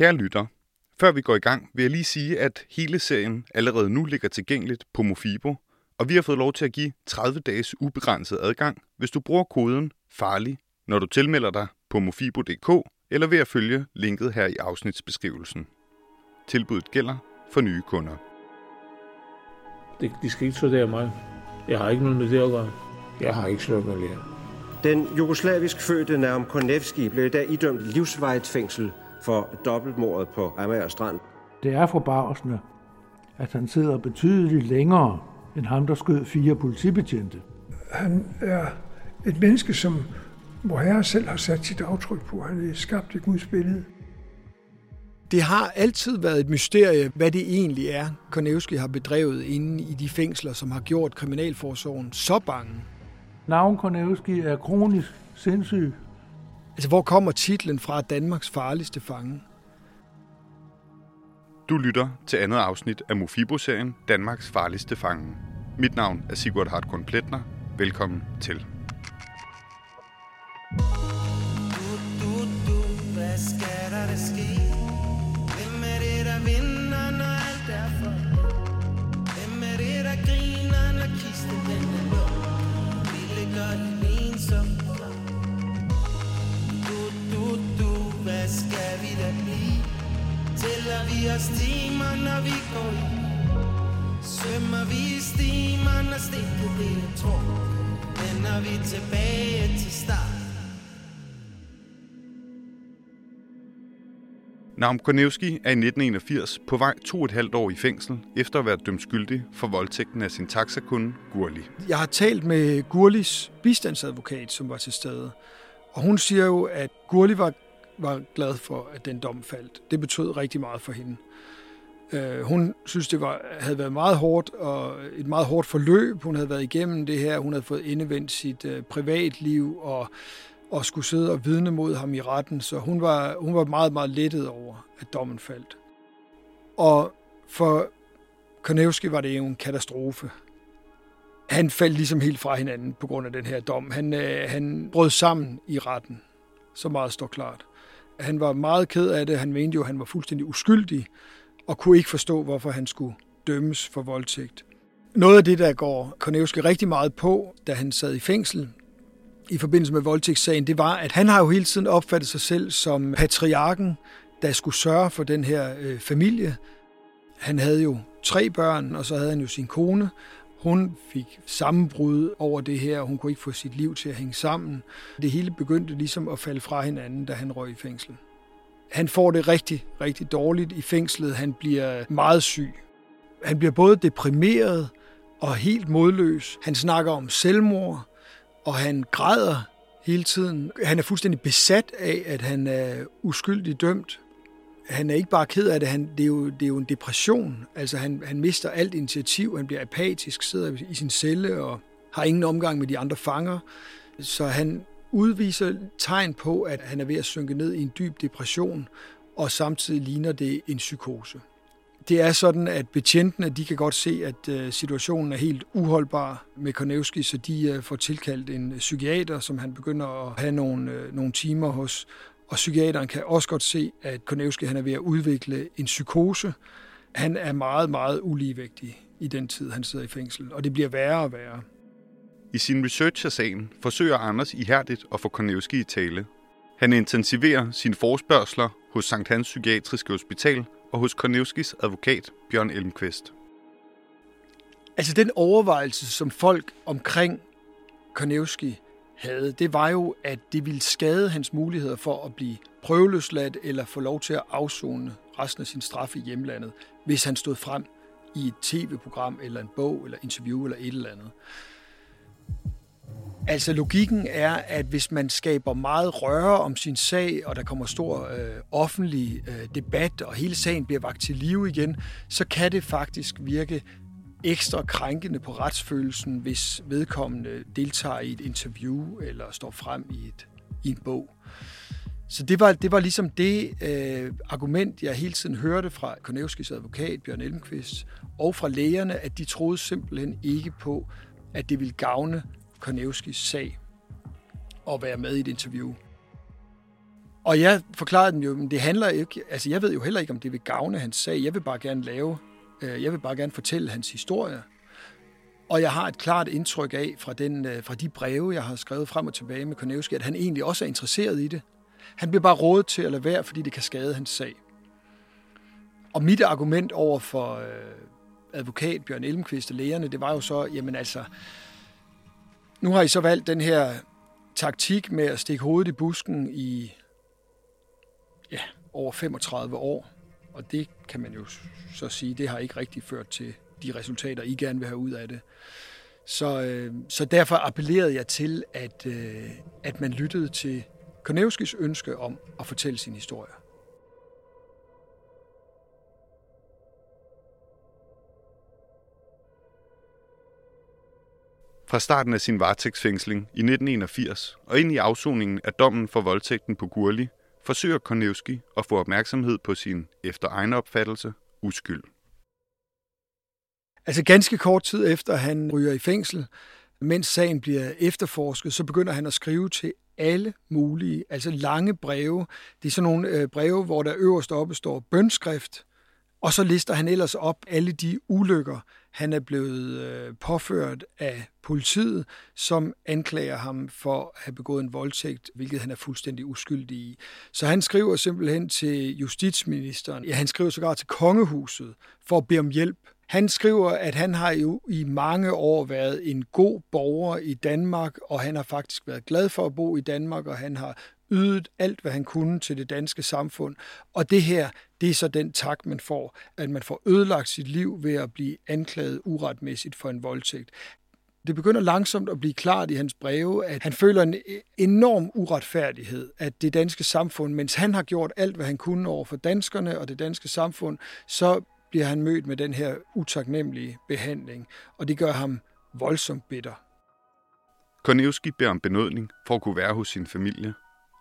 Kære lytter, før vi går i gang, vil jeg lige sige, at hele serien allerede nu ligger tilgængeligt på Mofibo, og vi har fået lov til at give 30 dages ubegrænset adgang, hvis du bruger koden FARLIG, når du tilmelder dig på mofibo.dk eller ved at følge linket her i afsnitsbeskrivelsen. Tilbuddet gælder for nye kunder. Det, de skal ikke studere mig. Jeg har ikke noget med det at gøre. Jeg har ikke slået mig lære. Den jugoslavisk fødte Naum Konevski blev i dag idømt livsvejt fængsel for dobbeltmordet på Amager Strand. Det er forbavsende, at han sidder betydeligt længere end ham, der skød fire politibetjente. Han er et menneske, som hvor Herre selv har sat sit aftryk på. Han er skabt et Guds billede. Det har altid været et mysterie, hvad det egentlig er, Konevski har bedrevet inde i de fængsler, som har gjort Kriminalforsorgen så bange. Navn Konevski er kronisk sindssyg. Altså, hvor kommer titlen fra Danmarks farligste fange? Du lytter til andet afsnit af Mofibo-serien Danmarks farligste fange. Mit navn er Sigurd Hartkorn Pletner. Velkommen til. Skal vi da blive? Tæller vi os timer, når vi går i Svømmer vi i stimer, når stikket det er tror Vender vi tilbage til start Naum Konevski er i 1981 på vej to og et halvt år i fængsel, efter at være dømt skyldig for voldtægten af sin taxakunde Gurli. Jeg har talt med Gurlis bistandsadvokat, som var til stede. Og hun siger jo, at Gurli var, var glad for, at den dom faldt. Det betød rigtig meget for hende. Øh, hun synes, det var, havde været meget hårdt og et meget hårdt forløb. Hun havde været igennem det her. Hun havde fået indevendt sit øh, privatliv og og skulle sidde og vidne mod ham i retten, så hun var, hun var meget, meget lettet over, at dommen faldt. Og for Konevski var det jo en katastrofe. Han faldt ligesom helt fra hinanden på grund af den her dom. Han, øh, han brød sammen i retten. Så meget står klart. Han var meget ked af det. Han mente jo, at han var fuldstændig uskyldig og kunne ikke forstå, hvorfor han skulle dømmes for voldtægt. Noget af det, der går Konevski rigtig meget på, da han sad i fængsel, i forbindelse med voldtægtssagen, det var, at han har jo hele tiden opfattet sig selv som patriarken, der skulle sørge for den her øh, familie. Han havde jo tre børn, og så havde han jo sin kone. Hun fik sammenbrud over det her, hun kunne ikke få sit liv til at hænge sammen. Det hele begyndte ligesom at falde fra hinanden, da han røg i fængsel. Han får det rigtig, rigtig dårligt i fængslet. Han bliver meget syg. Han bliver både deprimeret og helt modløs. Han snakker om selvmord og han græder hele tiden. Han er fuldstændig besat af, at han er uskyldigt dømt. Han er ikke bare ked af det, han, det, er jo, det er jo en depression. Altså han, han mister alt initiativ, han bliver apatisk, sidder i sin celle og har ingen omgang med de andre fanger. Så han udviser tegn på, at han er ved at synke ned i en dyb depression, og samtidig ligner det en psykose. Det er sådan, at betjentene de kan godt se, at øh, situationen er helt uholdbar med Konevski, så de øh, får tilkaldt en psykiater, som han begynder at have nogle, øh, nogle timer hos. Og psykiateren kan også godt se, at Konevski han er ved at udvikle en psykose. Han er meget, meget uligevægtig i den tid, han sidder i fængsel, og det bliver værre og værre. I sin research af sagen forsøger Anders ihærdigt at få Konevski i tale. Han intensiverer sine forspørgseler hos Sankt Hans Psykiatriske Hospital og hos Konevskis advokat Bjørn Elmqvist. Altså den overvejelse, som folk omkring Konevski havde, det var jo, at det ville skade hans muligheder for at blive prøveløsladt eller få lov til at afzone resten af sin straf i hjemlandet, hvis han stod frem i et tv-program eller en bog eller interview eller et eller andet. Altså logikken er, at hvis man skaber meget røre om sin sag, og der kommer stor øh, offentlig øh, debat, og hele sagen bliver vagt til live igen, så kan det faktisk virke ekstra krænkende på retsfølelsen, hvis vedkommende deltager i et interview eller står frem i, et, i en bog. Så det var, det var ligesom det øh, argument, jeg hele tiden hørte fra Konevskis advokat, Bjørn Elmqvist, og fra lægerne, at de troede simpelthen ikke på, at det ville gavne Konevskis sag at være med i et interview. Og jeg forklarede dem jo, men det handler ikke, altså jeg ved jo heller ikke, om det vil gavne hans sag. Jeg vil bare gerne lave, Øh, jeg vil bare gerne fortælle hans historie. Og jeg har et klart indtryk af fra, den, øh, fra de breve, jeg har skrevet frem og tilbage med Konevski, at han egentlig også er interesseret i det. Han bliver bare rådet til at lade være, fordi det kan skade hans sag. Og mit argument over for øh, advokat Bjørn Elmqvist og lægerne, det var jo så, jamen altså, nu har I så valgt den her taktik med at stikke hovedet i busken i ja, over 35 år. Og det kan man jo så sige, det har ikke rigtig ført til de resultater, I gerne vil have ud af det. Så, øh, så derfor appellerede jeg til, at, øh, at man lyttede til Konevskis ønske om at fortælle sin historie. Fra starten af sin varetægtsfængsling i 1981 og ind i afsoningen af dommen for voldtægten på Gurli, forsøger Konevski at få opmærksomhed på sin, efter egen opfattelse, uskyld. Altså ganske kort tid efter han ryger i fængsel, mens sagen bliver efterforsket, så begynder han at skrive til alle mulige, altså lange breve. Det er sådan nogle øh, breve, hvor der øverst oppe står bønskrift, og så lister han ellers op alle de ulykker, han er blevet øh, påført af politiet, som anklager ham for at have begået en voldtægt, hvilket han er fuldstændig uskyldig i. Så han skriver simpelthen til justitsministeren, ja, han skriver sågar til kongehuset for at bede om hjælp. Han skriver, at han har jo i mange år været en god borger i Danmark, og han har faktisk været glad for at bo i Danmark, og han har ydet alt, hvad han kunne til det danske samfund. Og det her, det er så den tak, man får, at man får ødelagt sit liv ved at blive anklaget uretmæssigt for en voldtægt. Det begynder langsomt at blive klart i hans breve, at han føler en enorm uretfærdighed, at det danske samfund, mens han har gjort alt, hvad han kunne over for danskerne og det danske samfund, så bliver han mødt med den her utaknemmelige behandling, og det gør ham voldsomt bitter. Kornevski beder om benådning for at kunne være hos sin familie.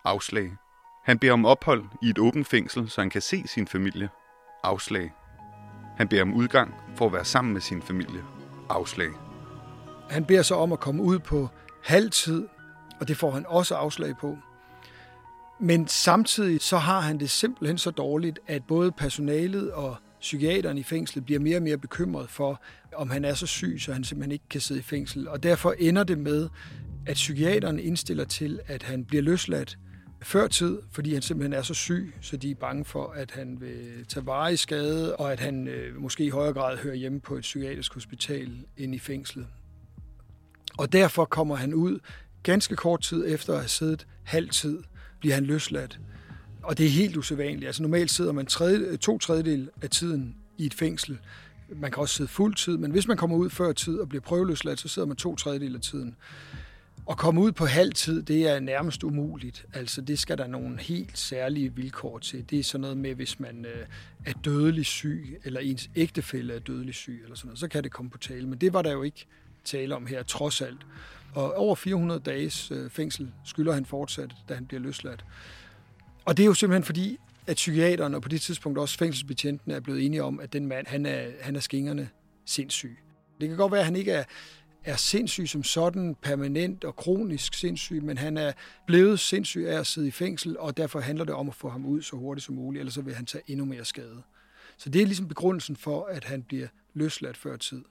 Afslag. Han beder om ophold i et åbent fængsel, så han kan se sin familie. Afslag. Han beder om udgang for at være sammen med sin familie. Afslag. Han beder så om at komme ud på halvtid, og det får han også afslag på. Men samtidig så har han det simpelthen så dårligt, at både personalet og psykiateren i fængslet bliver mere og mere bekymret for, om han er så syg, så han simpelthen ikke kan sidde i fængsel. Og derfor ender det med, at psykiateren indstiller til, at han bliver løsladt før tid, fordi han simpelthen er så syg, så de er bange for, at han vil tage vare i skade, og at han øh, måske i højere grad hører hjemme på et psykiatrisk hospital end i fængslet. Og derfor kommer han ud ganske kort tid efter at have siddet halv tid, bliver han løsladt. Og det er helt usædvanligt. Altså normalt sidder man tredje, to tredjedel af tiden i et fængsel. Man kan også sidde fuld tid, men hvis man kommer ud før tid og bliver prøveløsladt, så sidder man to tredjedel af tiden. At komme ud på halv tid, det er nærmest umuligt. Altså, det skal der nogle helt særlige vilkår til. Det er sådan noget med, hvis man øh, er dødelig syg, eller ens ægtefælle er dødelig syg, eller sådan noget, så kan det komme på tale. Men det var der jo ikke tale om her, trods alt. Og over 400 dages øh, fængsel skylder han fortsat, da han bliver løsladt. Og det er jo simpelthen fordi, at psykiateren og på det tidspunkt også fængselsbetjentene er blevet enige om, at den mand, han er, han er skingerne sindssyg. Det kan godt være, at han ikke er, er sindssyg som sådan, permanent og kronisk sindssyg, men han er blevet sindssyg af at sidde i fængsel, og derfor handler det om at få ham ud så hurtigt som muligt, ellers så vil han tage endnu mere skade. Så det er ligesom begrundelsen for, at han bliver løsladt før tid.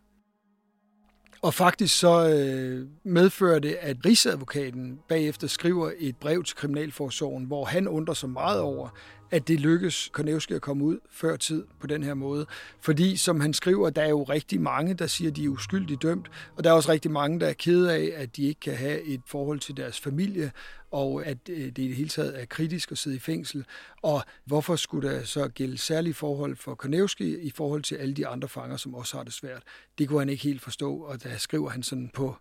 Og faktisk så øh, medfører det, at Rigsadvokaten bagefter skriver et brev til Kriminalforsorgen, hvor han undrer sig meget over, at det lykkes Konevski at komme ud før tid på den her måde. Fordi, som han skriver, der er jo rigtig mange, der siger, at de er uskyldigt dømt, og der er også rigtig mange, der er kede af, at de ikke kan have et forhold til deres familie, og at øh, det i det hele taget er kritisk at sidde i fængsel. Og hvorfor skulle der så gælde særlige forhold for Konevski i forhold til alle de andre fanger, som også har det svært? Det kunne han ikke helt forstå, og der skriver han sådan på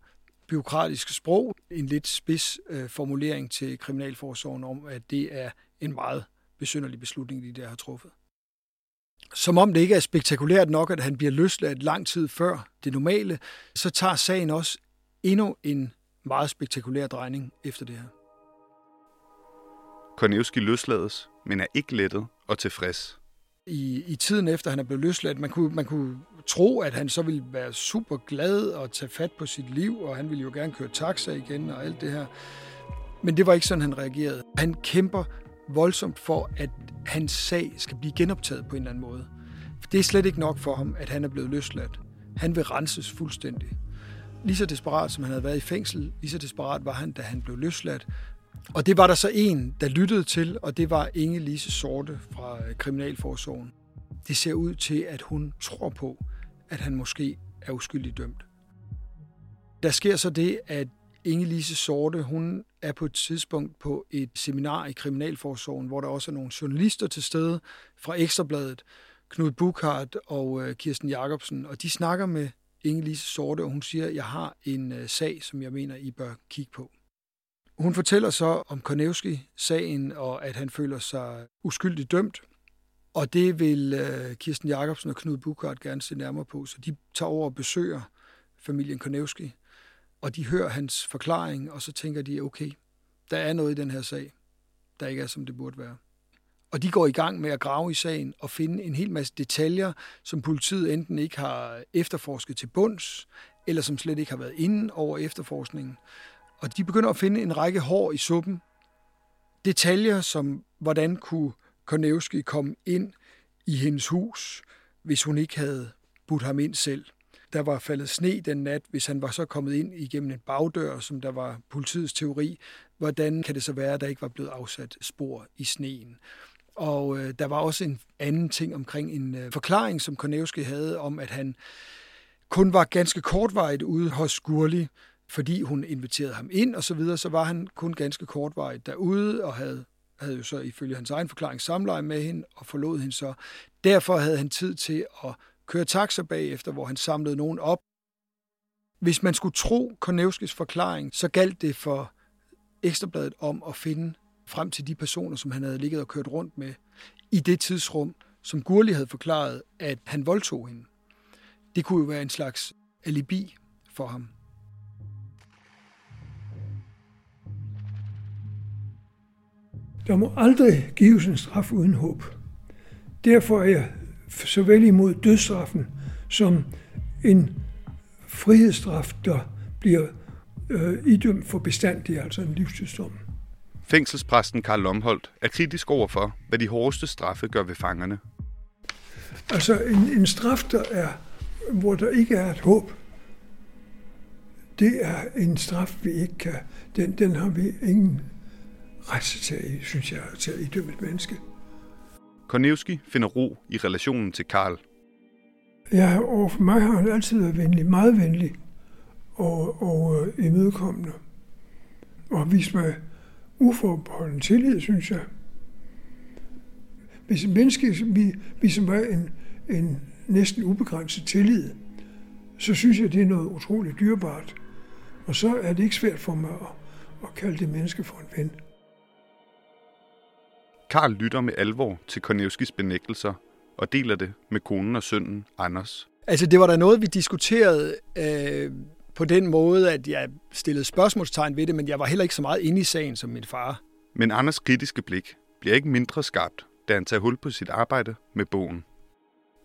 byråkratisk sprog en lidt spids øh, formulering til Kriminalforsorgen om, at det er en meget besynderlig beslutning, de der har truffet. Som om det ikke er spektakulært nok, at han bliver løsladt lang tid før det normale, så tager sagen også endnu en meget spektakulær drejning efter det her. Kornevski løslades, men er ikke lettet og tilfreds. I, I tiden efter han er blevet løsladt, man kunne, man kunne tro, at han så ville være super glad og tage fat på sit liv, og han ville jo gerne køre taxa igen og alt det her. Men det var ikke sådan, han reagerede. Han kæmper voldsomt for, at hans sag skal blive genoptaget på en eller anden måde. Det er slet ikke nok for ham, at han er blevet løsladt. Han vil renses fuldstændig. Lige så desperat, som han havde været i fængsel, lige så desperat var han, da han blev løsladt. Og det var der så en, der lyttede til, og det var Inge Lise Sorte fra øh, Kriminalforsorgen. Det ser ud til, at hun tror på, at han måske er uskyldig dømt. Der sker så det, at Inge-Lise Sorte, hun er på et tidspunkt på et seminar i Kriminalforsorgen, hvor der også er nogle journalister til stede fra Ekstrabladet, Knud Bukhardt og øh, Kirsten Jacobsen, og de snakker med Inge-Lise Sorte, og hun siger, at jeg har en øh, sag, som jeg mener, I bør kigge på. Hun fortæller så om Konevski-sagen, og at han føler sig uskyldigt dømt, og det vil øh, Kirsten Jacobsen og Knud Bukhardt gerne se nærmere på, så de tager over og besøger familien Konevski, og de hører hans forklaring, og så tænker de, okay, der er noget i den her sag, der ikke er, som det burde være. Og de går i gang med at grave i sagen og finde en hel masse detaljer, som politiet enten ikke har efterforsket til bunds, eller som slet ikke har været inde over efterforskningen. Og de begynder at finde en række hår i suppen. Detaljer som, hvordan kunne Kornevski komme ind i hendes hus, hvis hun ikke havde budt ham ind selv. Der var faldet sne den nat, hvis han var så kommet ind igennem en bagdør, som der var politiets teori. Hvordan kan det så være, at der ikke var blevet afsat spor i sneen? Og øh, der var også en anden ting omkring en øh, forklaring, som Kornevski havde om, at han kun var ganske kortvarigt ude hos Gurli, fordi hun inviterede ham ind og så videre, så var han kun ganske kortvarigt derude og havde, havde jo så ifølge hans egen forklaring samleje med hende og forlod hende så. Derfor havde han tid til at køre taxa bagefter, hvor han samlede nogen op. Hvis man skulle tro Kornevskis forklaring, så galt det for Ekstrabladet om at finde frem til de personer, som han havde ligget og kørt rundt med i det tidsrum, som Gurli havde forklaret, at han voldtog hende. Det kunne jo være en slags alibi for ham. Der må aldrig gives en straf uden håb. Derfor er jeg såvel imod dødsstraffen som en frihedsstraf, der bliver øh, idømt for bestandig, altså en livstidsdom. Fængselspræsten Karl Lomholdt er kritisk over for, hvad de hårdeste straffe gør ved fangerne. Altså en, en straf, der er, hvor der ikke er et håb, det er en straf, vi ikke kan, den, den har vi ingen ret til, synes jeg, til at idømme et menneske. Kornevski finder ro i relationen til Karl. Ja, og for mig har han altid været venlig, meget venlig og, og øh, imødekommende. Og har vist mig uforbeholden tillid, synes jeg. Hvis en menneske viser mig en, en næsten ubegrænset tillid, så synes jeg, det er noget utroligt dyrebart. Og så er det ikke svært for mig at, at kalde det menneske for en ven. Karl lytter med alvor til Kornevskis benægtelser og deler det med konen og sønnen Anders. Altså, det var der noget, vi diskuterede øh, på den måde, at jeg stillede spørgsmålstegn ved det, men jeg var heller ikke så meget inde i sagen som min far. Men Anders kritiske blik bliver ikke mindre skarpt, da han tager hul på sit arbejde med bogen.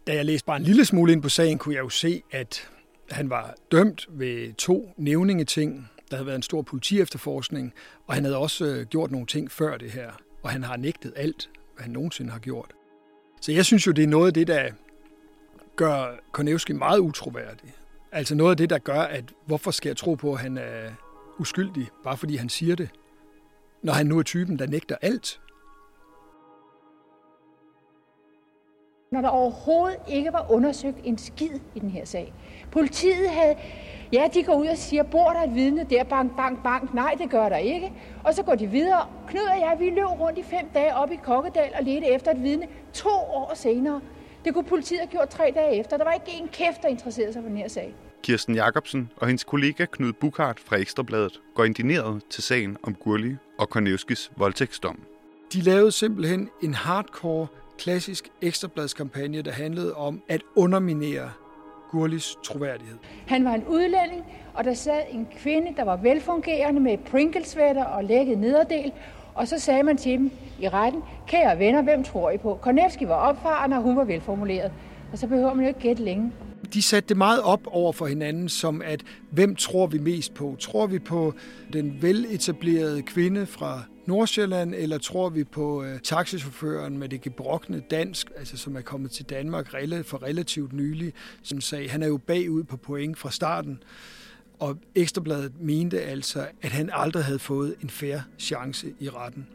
Da jeg læste bare en lille smule ind på sagen, kunne jeg jo se, at han var dømt ved to nævningeting. Der havde været en stor politiefterforskning, og han havde også øh, gjort nogle ting før det her og han har nægtet alt, hvad han nogensinde har gjort. Så jeg synes jo, det er noget af det, der gør Konevski meget utroværdig. Altså noget af det, der gør, at hvorfor skal jeg tro på, at han er uskyldig, bare fordi han siger det, når han nu er typen, der nægter alt. Når der overhovedet ikke var undersøgt en skid i den her sag. Politiet havde Ja, de går ud og siger, bor der et vidne der, bank, bank, bank. Nej, det gør der ikke. Og så går de videre. Knud og jeg, vi løb rundt i fem dage op i Kokkedal og ledte efter et vidne to år senere. Det kunne politiet have gjort tre dage efter. Der var ikke en kæft, der interesserede sig for den her sag. Kirsten Jacobsen og hendes kollega Knud Bukhardt fra Ekstrabladet går indineret til sagen om Gurli og Kornevskis voldtægtsdom. De lavede simpelthen en hardcore, klassisk ekstrabladskampagne, der handlede om at underminere Gurlis troværdighed. Han var en udlænding, og der sad en kvinde, der var velfungerende med pringlesvætter og lækket nederdel, og så sagde man til dem i retten, kære venner, hvem tror I på? Kornevski var opfaren, og hun var velformuleret. Og så behøver man jo ikke gætte længe. De satte det meget op over for hinanden, som at, hvem tror vi mest på? Tror vi på den veletablerede kvinde fra Nordsjælland, eller tror vi på øh, taxichaufføren med det gebrokne dansk, altså som er kommet til Danmark for relativt nylig, som sagde, han er jo bagud på point fra starten. Og Ekstrabladet mente altså, at han aldrig havde fået en færre chance i retten.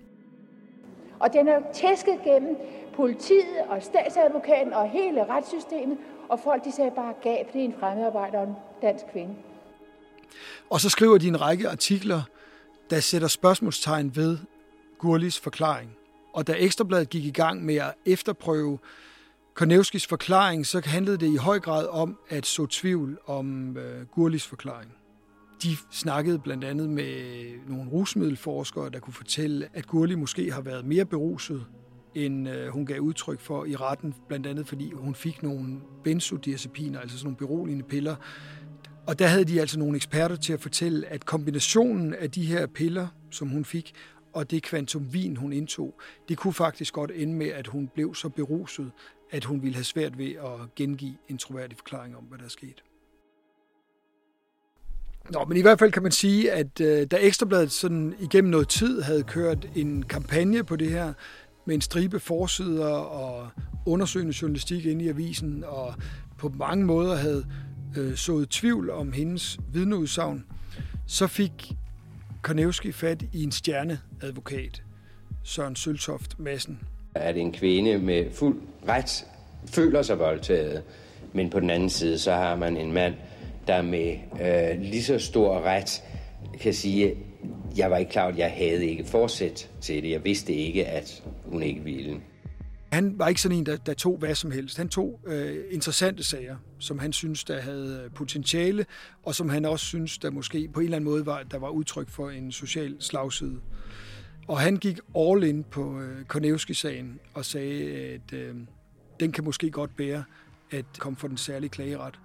Og den er tæsket gennem politiet og statsadvokaten og hele retssystemet, og folk de sagde bare, gav, det er en fremmedarbejder og en dansk kvinde. Og så skriver de en række artikler, der sætter spørgsmålstegn ved Gurlis forklaring. Og da Ekstrabladet gik i gang med at efterprøve Kornevskis forklaring, så handlede det i høj grad om at så tvivl om øh, Gurlis forklaring. De snakkede blandt andet med nogle rusmiddelforskere, der kunne fortælle, at Gurli måske har været mere beruset, end øh, hun gav udtryk for i retten, blandt andet fordi hun fik nogle benzodiazepiner, altså sådan nogle beroligende piller. Og der havde de altså nogle eksperter til at fortælle, at kombinationen af de her piller, som hun fik, og det kvantum vin, hun indtog, det kunne faktisk godt ende med, at hun blev så beruset, at hun ville have svært ved at gengive en troværdig forklaring om, hvad der er sket. Nå, men i hvert fald kan man sige, at øh, da Ekstrabladet sådan igennem noget tid havde kørt en kampagne på det her, med en stribe forsider og undersøgende journalistik inde i avisen, og på mange måder havde øh, sået tvivl om hendes vidneudsagn, så fik Karnevski fat i en stjerneadvokat, Søren Søltoft Madsen. At en kvinde med fuld ret føler sig voldtaget, men på den anden side, så har man en mand, der med øh, lige så stor ret kan sige, jeg var ikke klar, at jeg havde ikke forsæt til det. Jeg vidste ikke, at hun ikke ville. Han var ikke sådan en, der, der tog hvad som helst. Han tog øh, interessante sager, som han synes, der havde øh, potentiale, og som han også synes, der måske på en eller anden måde var, der var udtryk for en social slagside. Og han gik all in på øh, Konevski-sagen og sagde, at øh, den kan måske godt bære at komme for den særlige klageret.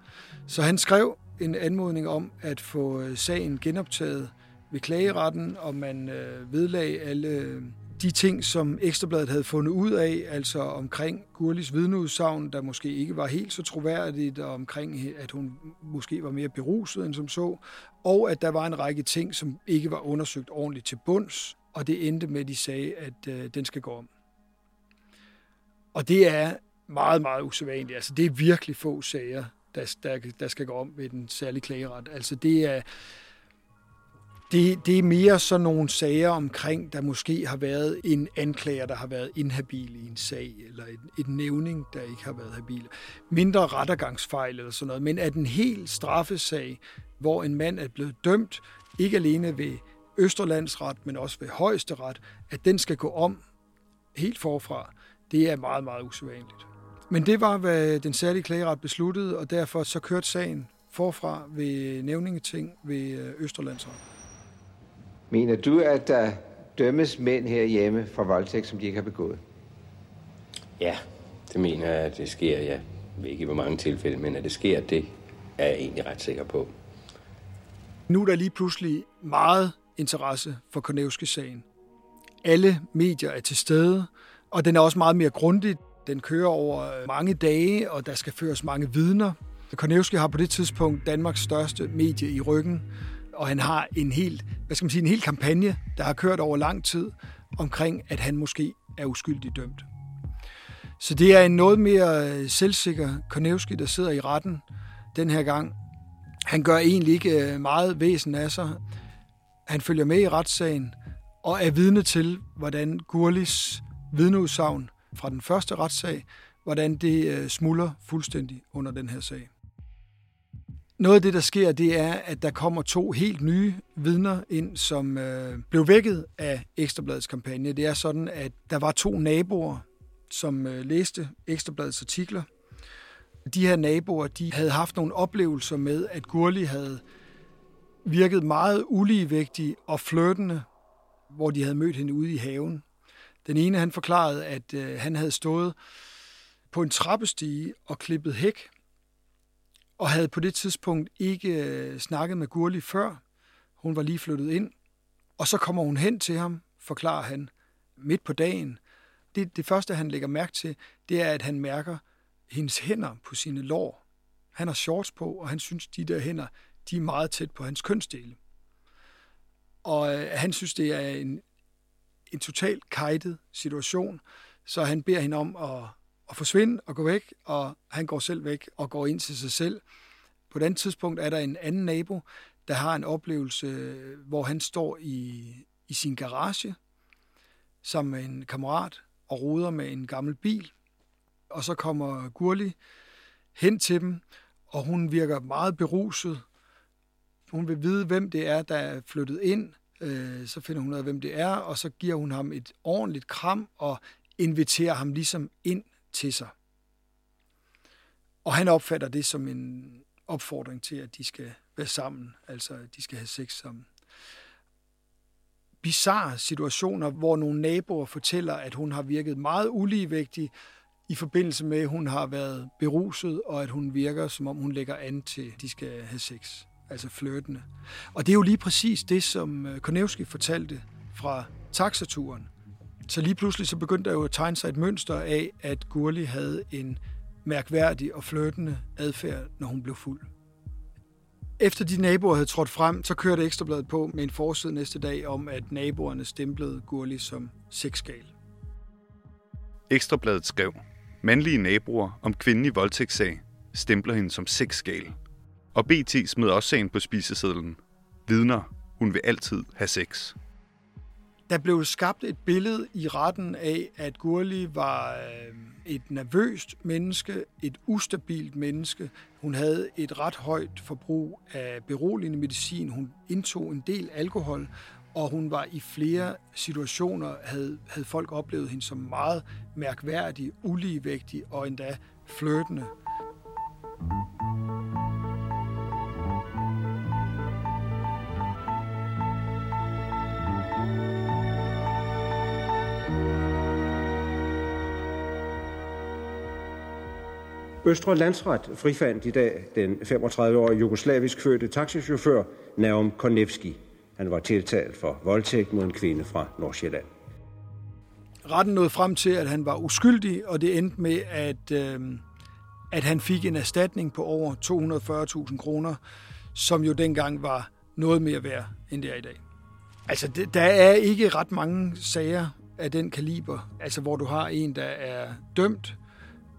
Så han skrev en anmodning om at få øh, sagen genoptaget ved klageretten, og man øh, vedlag alle øh, de ting, som Ekstrabladet havde fundet ud af, altså omkring Gurlis vidneudsagn, der måske ikke var helt så troværdigt, og omkring, at hun måske var mere beruset end som så, og at der var en række ting, som ikke var undersøgt ordentligt til bunds, og det endte med, at de sagde, at øh, den skal gå om. Og det er meget, meget usædvanligt. Altså, det er virkelig få sager, der, der, der skal gå om ved den særlige klageret. Altså, det er, det, det er mere sådan nogle sager omkring, der måske har været en anklager, der har været inhabil i en sag, eller en, en nævning, der ikke har været habil. Mindre rettergangsfejl eller sådan noget, men at en helt straffesag, hvor en mand er blevet dømt, ikke alene ved Østerlandsret, men også ved højesteret, at den skal gå om helt forfra, det er meget, meget usædvanligt. Men det var, hvad den særlige klageret besluttede, og derfor så kørte sagen forfra ved nævningeting ved øh, Østerlandsret. Mener du, at der dømmes mænd herhjemme for voldtægt, som de ikke har begået? Ja, det mener jeg, at det sker. Jeg ved ikke, hvor mange tilfælde, men at det sker, det er jeg egentlig ret sikker på. Nu er der lige pludselig meget interesse for Kornevski-sagen. Alle medier er til stede, og den er også meget mere grundig. Den kører over mange dage, og der skal føres mange vidner. Kornevski har på det tidspunkt Danmarks største medie i ryggen, og han har en helt, hvad skal man sige, en hel kampagne, der har kørt over lang tid, omkring, at han måske er uskyldig dømt. Så det er en noget mere øh, selvsikker Konevski, der sidder i retten den her gang. Han gør egentlig ikke øh, meget væsen af sig. Han følger med i retssagen og er vidne til, hvordan Gurlis vidneudsagn fra den første retssag, hvordan det øh, smuldrer fuldstændig under den her sag. Noget af det, der sker, det er, at der kommer to helt nye vidner ind, som øh, blev vækket af Ekstrabladets kampagne. Det er sådan, at der var to naboer, som øh, læste Ekstrabladets artikler. De her naboer, de havde haft nogle oplevelser med, at Gurli havde virket meget uligevægtig og flirtende, hvor de havde mødt hende ude i haven. Den ene, han forklarede, at øh, han havde stået på en trappestige og klippet hæk og havde på det tidspunkt ikke øh, snakket med Gurli før. Hun var lige flyttet ind, og så kommer hun hen til ham, forklarer han, midt på dagen. Det, det første, han lægger mærke til, det er, at han mærker hendes hænder på sine lår. Han har shorts på, og han synes, de der hænder, de er meget tæt på hans kønsdele. Og øh, han synes, det er en en totalt kajtet situation, så han beder hende om at, at forsvinde og gå væk, og han går selv væk og går ind til sig selv. På et andet tidspunkt er der en anden nabo, der har en oplevelse, hvor han står i, i sin garage sammen med en kammerat og roder med en gammel bil. Og så kommer Gurli hen til dem, og hun virker meget beruset. Hun vil vide, hvem det er, der er flyttet ind. Øh, så finder hun ud af, hvem det er, og så giver hun ham et ordentligt kram og inviterer ham ligesom ind til sig. Og han opfatter det som en opfordring til, at de skal være sammen, altså at de skal have sex sammen. Bizarre situationer, hvor nogle naboer fortæller, at hun har virket meget uligevægtig i forbindelse med, at hun har været beruset, og at hun virker, som om hun lægger an til, at de skal have sex, altså flirtende. Og det er jo lige præcis det, som øh, Konevski fortalte fra taxaturen. Så lige pludselig så begyndte der jo at tegne sig et mønster af, at Gurli havde en mærkværdig og flirtende adfærd, når hun blev fuld. Efter de naboer havde trådt frem, så kørte Ekstrabladet på med en forside næste dag om, at naboerne stemplede Gurli som sexgal. Ekstrabladet skrev, mandlige naboer om kvindelig voldtægtssag stempler hende som sexgal. Og BT smed også sagen på spisesedlen. Vidner, hun vil altid have sex. Der blev skabt et billede i retten af, at Gurli var øh, et nervøst menneske, et ustabilt menneske. Hun havde et ret højt forbrug af beroligende medicin. Hun indtog en del alkohol, og hun var i flere situationer, havde, havde folk oplevet hende som meget mærkværdig, uligevægtig og endda flirtende. Østre Landsret frifandt i dag den 35-årige jugoslavisk fødte taxichauffør Naum Konevski. Han var tiltalt for voldtægt mod en kvinde fra Nordsjælland. Retten nåede frem til, at han var uskyldig, og det endte med, at, øh, at han fik en erstatning på over 240.000 kroner, som jo dengang var noget mere værd, end det er i dag. Altså, det, der er ikke ret mange sager af den kaliber, altså hvor du har en, der er dømt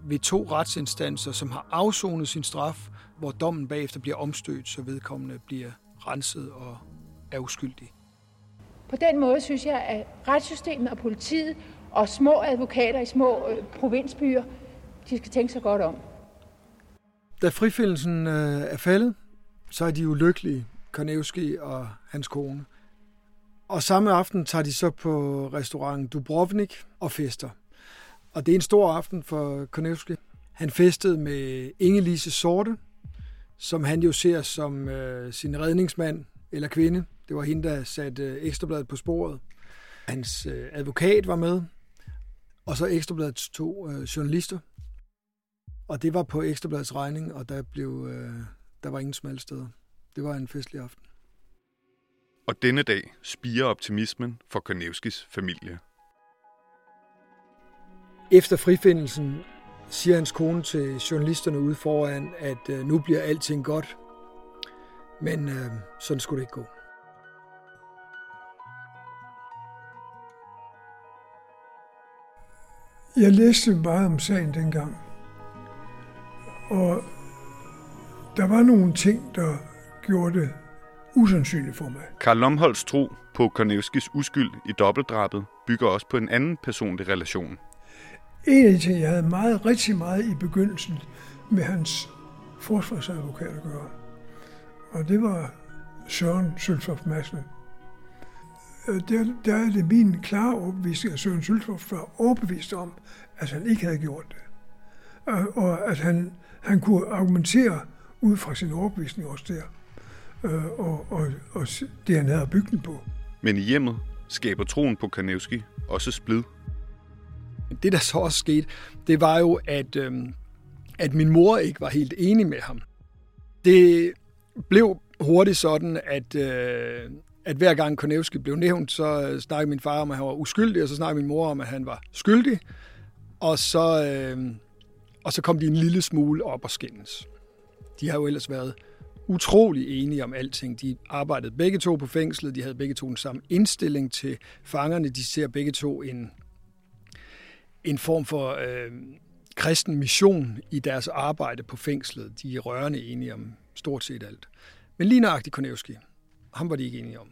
ved to retsinstanser, som har afsonet sin straf, hvor dommen bagefter bliver omstødt, så vedkommende bliver renset og er uskyldig. På den måde synes jeg, at retssystemet og politiet og små advokater i små øh, provinsbyer, de skal tænke sig godt om. Da frifindelsen øh, er faldet, så er de jo lykkelige, Konevski og hans kone. Og samme aften tager de så på restaurant Dubrovnik og fester. Og det er en stor aften for Konevski. Han festede med Inge-Lise Sorte, som han jo ser som øh, sin redningsmand eller kvinde. Det var hende, der satte øh, Ekstrabladet på sporet. Hans øh, advokat var med, og så Ekstrabladets to øh, journalister. Og det var på Ekstrabladets regning, og der, blev, øh, der var ingen smalle steder. Det var en festlig aften. Og denne dag spiger optimismen for Konevskis familie. Efter frifindelsen siger hans kone til journalisterne ude foran, at øh, nu bliver alting godt. Men øh, sådan skulle det ikke gå. Jeg læste meget om sagen dengang. Og der var nogle ting, der gjorde det usandsynligt for mig. Karl Lomholds tro på Konevskis uskyld i dobbeltdrabet bygger også på en anden personlig relation. En af de ting, jeg havde meget, rigtig meget i begyndelsen med hans forsvarsadvokat at gøre, og det var Søren Søltoft Madsen. Øh, der, der er det min klare overbevisning, at Søren Søltoft var overbevist om, at han ikke havde gjort det. Og, og at han, han kunne argumentere ud fra sin overbevisning også der, øh, og, og, og det han havde bygget på. Men i hjemmet skaber troen på Kanevski også splid. Det, der så også skete, det var jo, at, øh, at min mor ikke var helt enig med ham. Det blev hurtigt sådan, at, øh, at hver gang Konevski blev nævnt, så øh, snakkede min far om, at han var uskyldig, og så snakkede min mor om, at han var skyldig. Og så, øh, og så kom de en lille smule op og skændes. De har jo ellers været utrolig enige om alting. De arbejdede begge to på fængslet, de havde begge to den samme indstilling til fangerne, de ser begge to en, en form for øh, kristen mission i deres arbejde på fængslet. De er rørende enige om stort set alt. Men lige nøjagtigt Konevski, ham var de ikke enige om.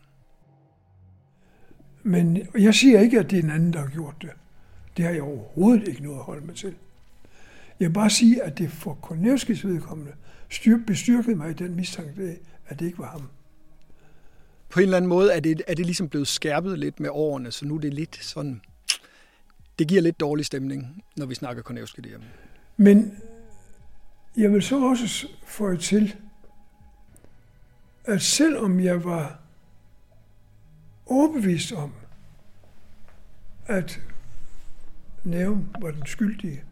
Men jeg siger ikke, at det er en anden, der har gjort det. Det har jeg overhovedet ikke noget at holde mig til. Jeg vil bare sige, at det for Konevskis vedkommende bestyrkede mig i den mistanke, at det ikke var ham. På en eller anden måde er det, er det ligesom blevet skærpet lidt med årene, så nu er det lidt sådan... Det giver lidt dårlig stemning, når vi snakker Konevski derhjemme. Men jeg vil så også få til, at selvom jeg var overbevist om, at næven var den skyldige,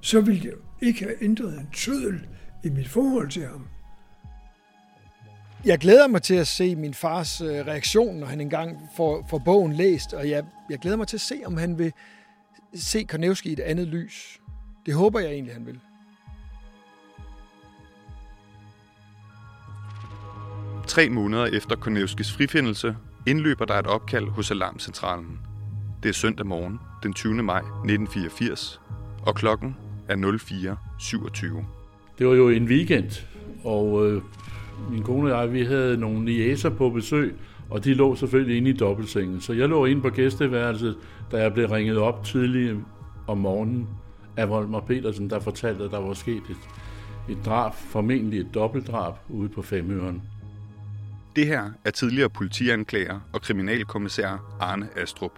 så ville jeg ikke have ændret en tødel i mit forhold til ham. Jeg glæder mig til at se min fars øh, reaktion, når han engang får, får bogen læst, og jeg, jeg glæder mig til at se, om han vil se Kornevski i et andet lys. Det håber jeg egentlig, han vil. Tre måneder efter Konevskis frifindelse indløber der et opkald hos Alarmcentralen. Det er søndag morgen, den 20. maj 1984, og klokken er 04.27. Det var jo en weekend, og øh, min kone og jeg, vi havde nogle niæser på besøg, og de lå selvfølgelig inde i dobbeltsengen. Så jeg lå inde på gæsteværelset, da jeg blev ringet op tidligt om morgenen af Volmer Petersen, der fortalte, at der var sket et, et drab, formentlig et dobbeltdrab, ude på Femøren. Det her er tidligere politianklager og kriminalkommissær Arne Astrup.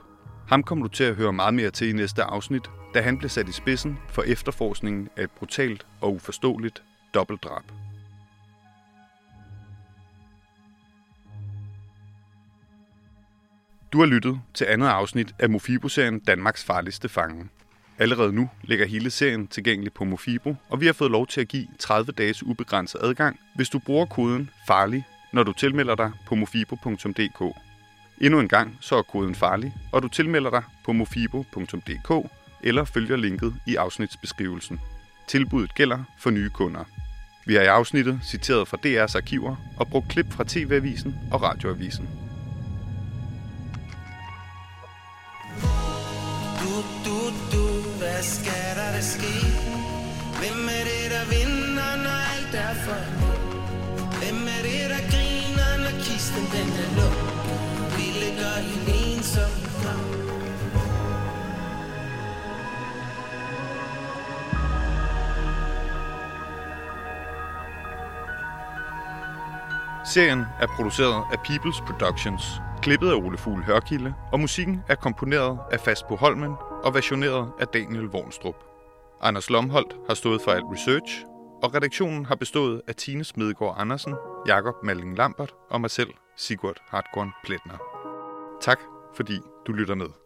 Ham kommer du til at høre meget mere til i næste afsnit, da han blev sat i spidsen for efterforskningen af et brutalt og uforståeligt dobbeltdrab. Du har lyttet til andet afsnit af Mofibo-serien Danmarks farligste fange. Allerede nu ligger hele serien tilgængelig på Mofibo, og vi har fået lov til at give 30 dages ubegrænset adgang, hvis du bruger koden FARLIG, når du tilmelder dig på mofibo.dk. Endnu en gang så er koden farlig, og du tilmelder dig på mofibo.dk eller følger linket i afsnitsbeskrivelsen. Tilbuddet gælder for nye kunder. Vi har i afsnittet citeret fra DR's arkiver og brugt klip fra TV-avisen og radioavisen. Du, du, du, hvad skal der, der ske? Hvem er det, der vinder, når alt er for Hvem er det, der griner, når kisten den er lukket? Vi ligger i en ensom grav. Serien er produceret af People's Productions, klippet af Ole Fugl Hørkilde, og musikken er komponeret af Fast på Holmen og versioneret af Daniel Vornstrup. Anders Lomholdt har stået for alt research, og redaktionen har bestået af Tine Smedegaard Andersen, Jakob Malling Lambert og mig selv, Sigurd Hartkorn Pletner. Tak fordi du lytter med.